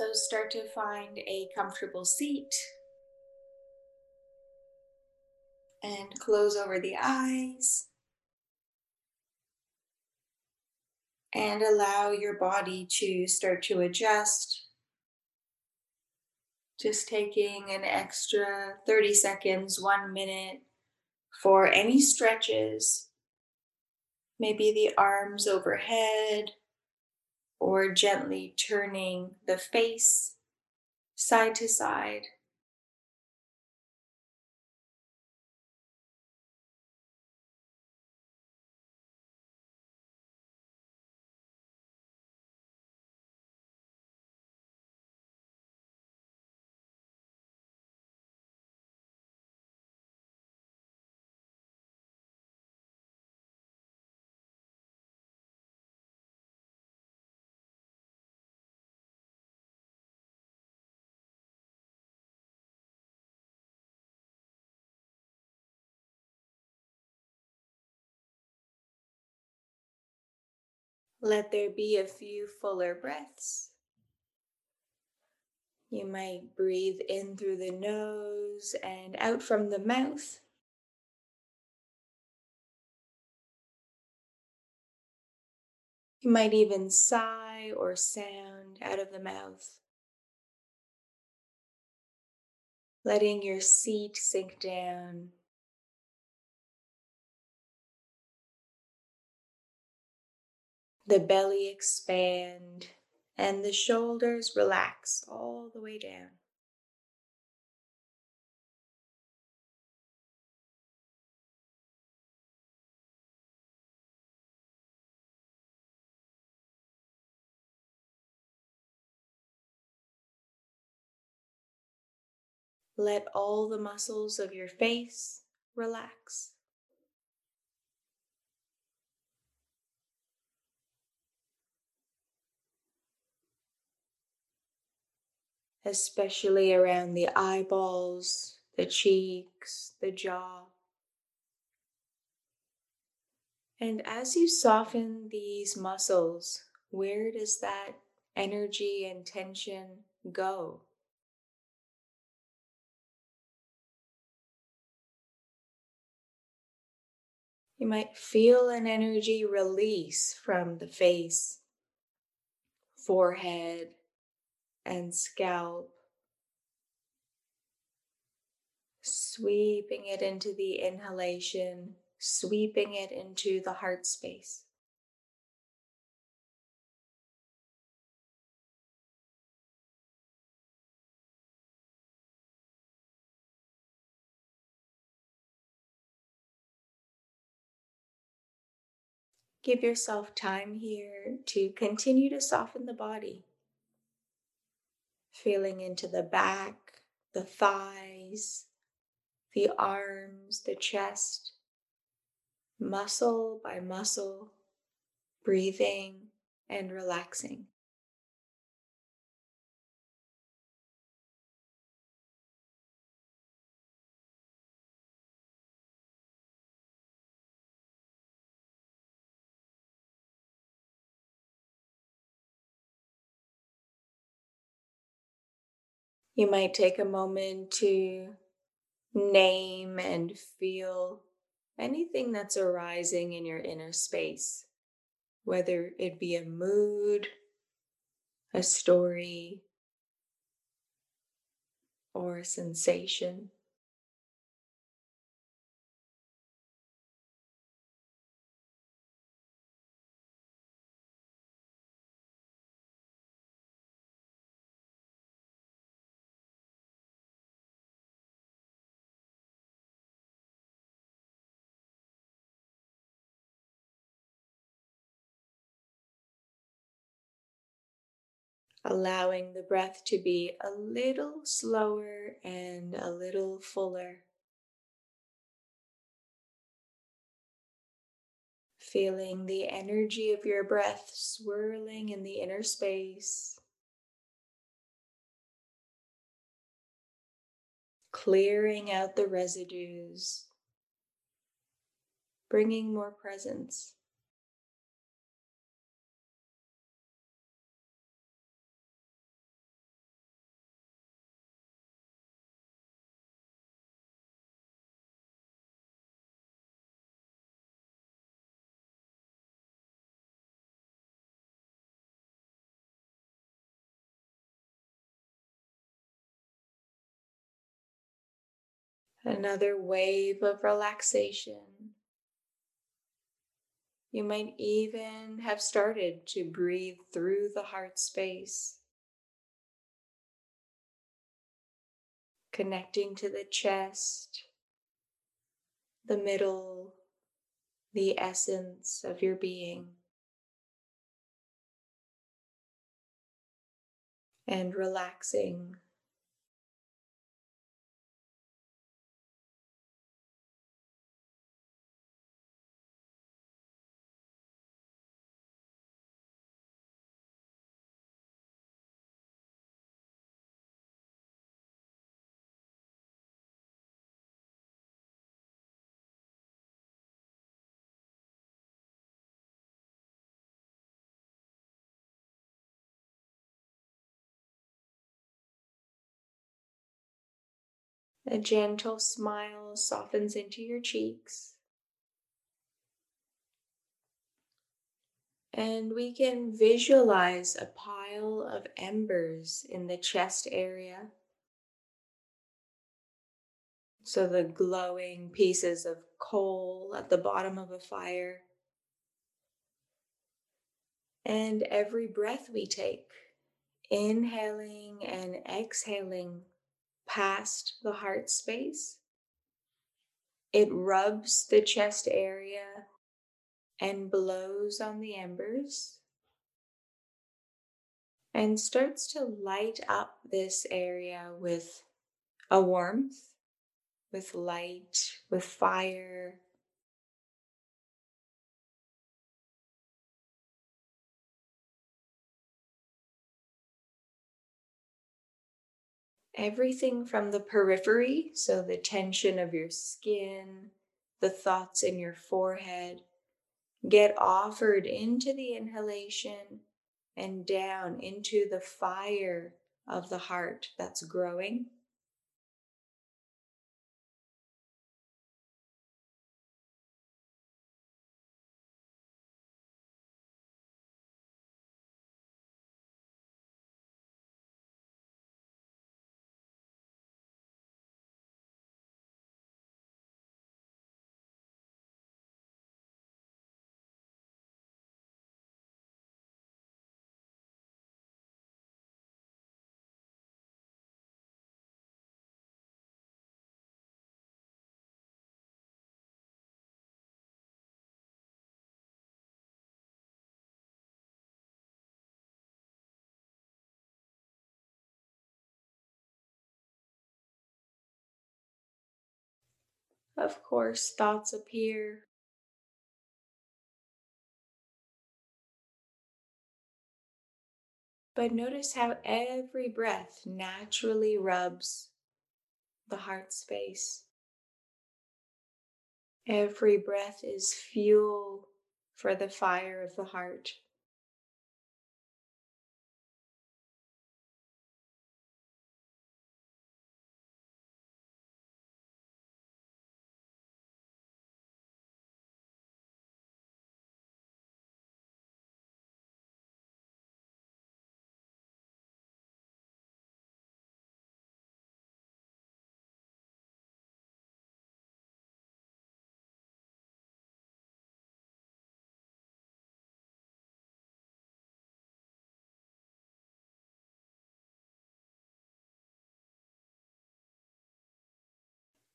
So start to find a comfortable seat and close over the eyes. And allow your body to start to adjust. Just taking an extra 30 seconds, one minute for any stretches. Maybe the arms overhead or gently turning the face side to side. Let there be a few fuller breaths. You might breathe in through the nose and out from the mouth. You might even sigh or sound out of the mouth. Letting your seat sink down the belly expand, and the shoulders relax all the way down. Let all the muscles of your face relax. Especially around the eyeballs, the cheeks, the jaw. And as you soften these muscles, where does that energy and tension go? You might feel an energy release from the face, forehead, and scalp, sweeping it into the inhalation, sweeping it into the heart space. Give yourself time here to continue to soften the body feeling into the back, the thighs, the arms, the chest, muscle by muscle, breathing and relaxing. You might take a moment to name and feel anything that's arising in your inner space, whether it be a mood, a story, or a sensation. Allowing the breath to be a little slower and a little fuller. Feeling the energy of your breath swirling in the inner space. Clearing out the residues, bringing more presence. Another wave of relaxation. You might even have started to breathe through the heart space, connecting to the chest, the middle, the essence of your being. And relaxing A gentle smile softens into your cheeks. And we can visualize a pile of embers in the chest area. So the glowing pieces of coal at the bottom of a fire. And every breath we take, inhaling and exhaling past the heart space. It rubs the chest area and blows on the embers and starts to light up this area with a warmth, with light, with fire. Everything from the periphery, so the tension of your skin, the thoughts in your forehead, get offered into the inhalation and down into the fire of the heart that's growing. Of course, thoughts appear. But notice how every breath naturally rubs the heart space. Every breath is fuel for the fire of the heart.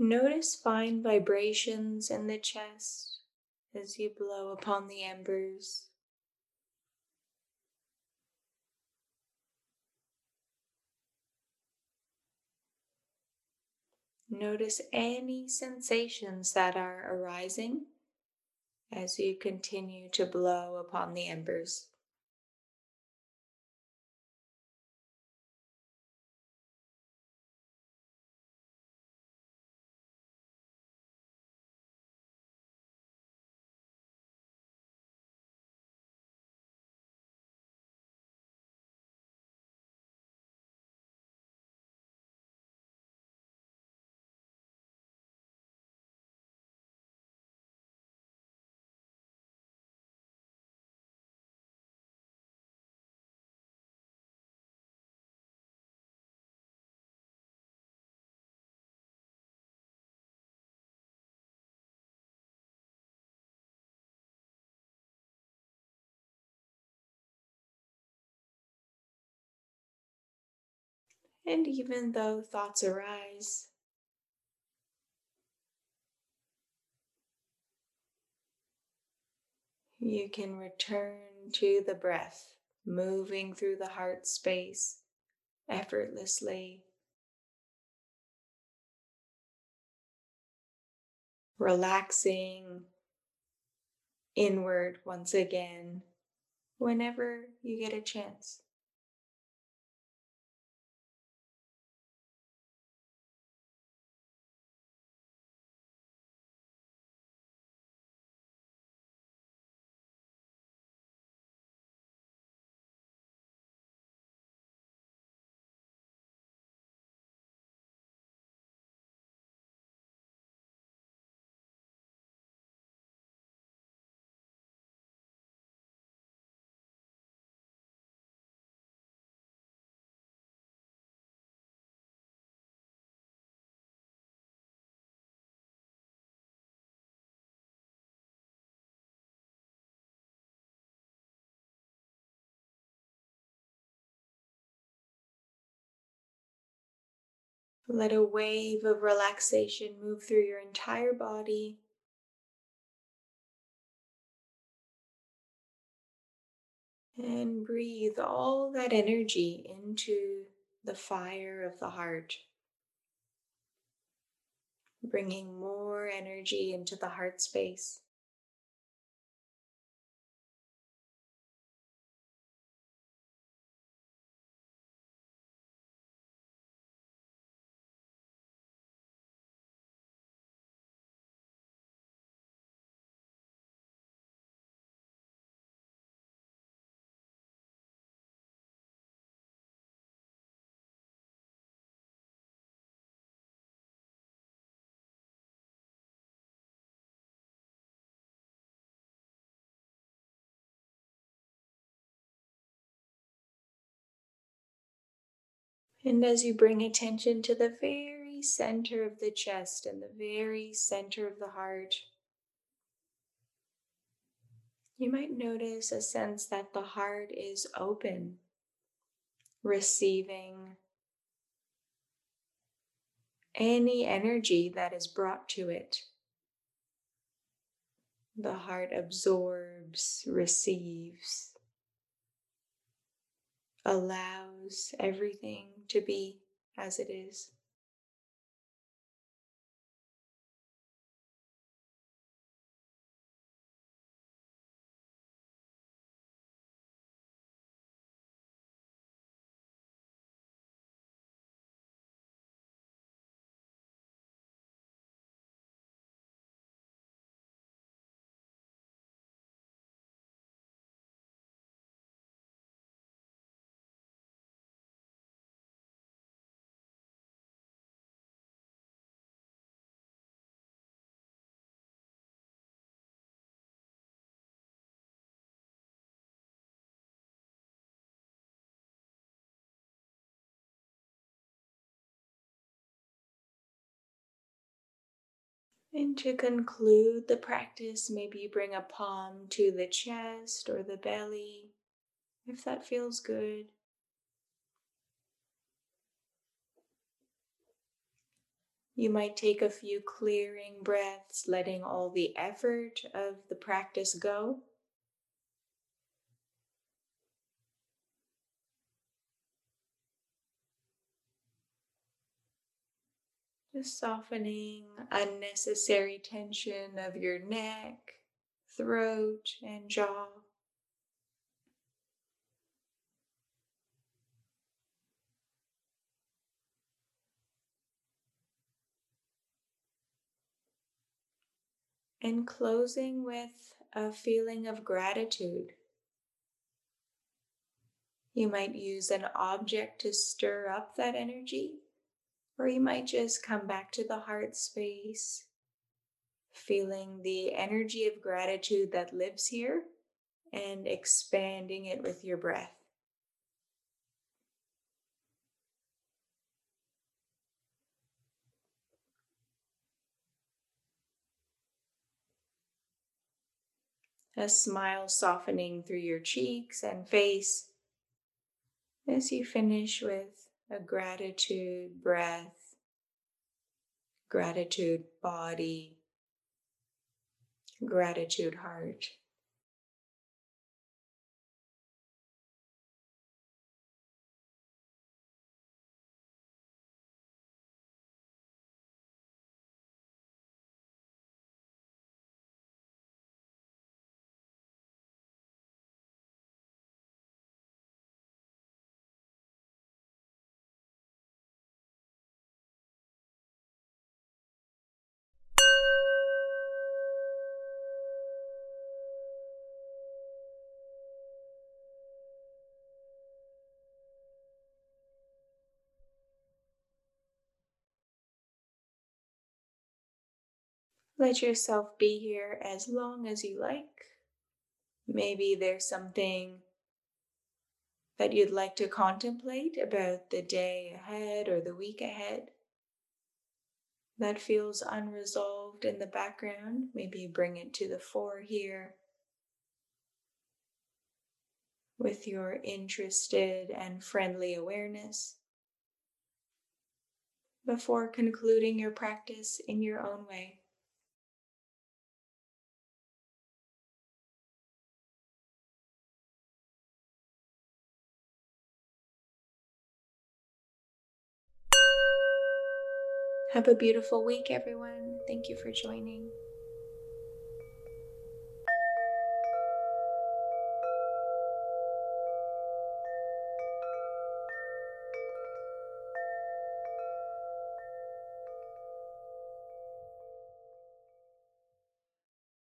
Notice fine vibrations in the chest as you blow upon the embers. Notice any sensations that are arising as you continue to blow upon the embers. And even though thoughts arise, you can return to the breath, moving through the heart space effortlessly. Relaxing inward once again whenever you get a chance. Let a wave of relaxation move through your entire body. And breathe all that energy into the fire of the heart, bringing more energy into the heart space. And as you bring attention to the very center of the chest and the very center of the heart, you might notice a sense that the heart is open, receiving any energy that is brought to it. The heart absorbs, receives, allows everything to be as it is. And to conclude the practice, maybe you bring a palm to the chest or the belly, if that feels good. You might take a few clearing breaths, letting all the effort of the practice go. Softening unnecessary tension of your neck, throat, and jaw. And closing with a feeling of gratitude. You might use an object to stir up that energy. Or you might just come back to the heart space, feeling the energy of gratitude that lives here and expanding it with your breath. A smile softening through your cheeks and face as you finish with a gratitude breath, gratitude body, gratitude heart. Let yourself be here as long as you like. Maybe there's something that you'd like to contemplate about the day ahead or the week ahead that feels unresolved in the background. Maybe bring it to the fore here with your interested and friendly awareness before concluding your practice in your own way. Have a beautiful week, everyone. Thank you for joining.